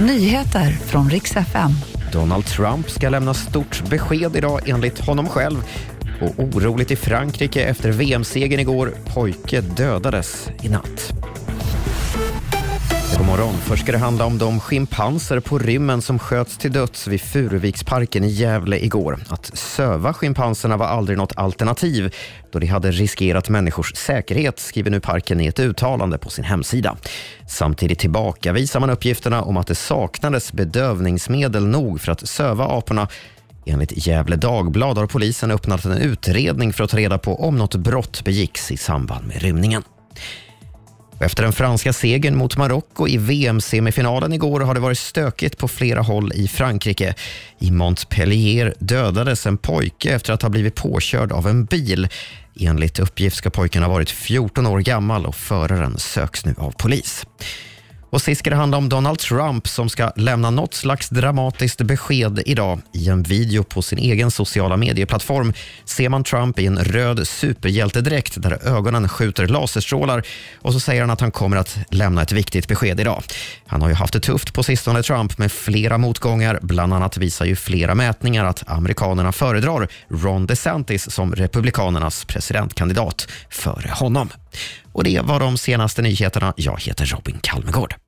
Nyheter från riks FM. Donald Trump ska lämna stort besked idag enligt honom själv. Och oroligt i Frankrike efter VM-segern igår. Pojke dödades i natt. God morgon. Först ska det handla om de schimpanser på rymmen som sköts till döds vid Furuviksparken i Gävle igår. Att söva schimpanserna var aldrig något alternativ då de hade riskerat människors säkerhet, skriver nu parken i ett uttalande på sin hemsida. Samtidigt tillbakavisar man uppgifterna om att det saknades bedövningsmedel nog för att söva aporna Enligt Gävle Dagblad har polisen öppnat en utredning för att ta reda på om något brott begicks i samband med rymningen. Efter den franska segern mot Marocko i VM-semifinalen igår har det varit stökigt på flera håll i Frankrike. I Montpellier dödades en pojke efter att ha blivit påkörd av en bil. Enligt uppgift ska pojken ha varit 14 år gammal och föraren söks nu av polis. Och sist ska det handla om Donald Trump som ska lämna något slags dramatiskt besked idag. I en video på sin egen sociala medieplattform ser man Trump i en röd superhjältedräkt där ögonen skjuter laserstrålar och så säger han att han kommer att lämna ett viktigt besked idag. Han har ju haft det tufft på sistone, Trump, med flera motgångar. Bland annat visar ju flera mätningar att amerikanerna föredrar Ron DeSantis som republikanernas presidentkandidat före honom. Och Det var de senaste nyheterna. Jag heter Robin Kalmegård.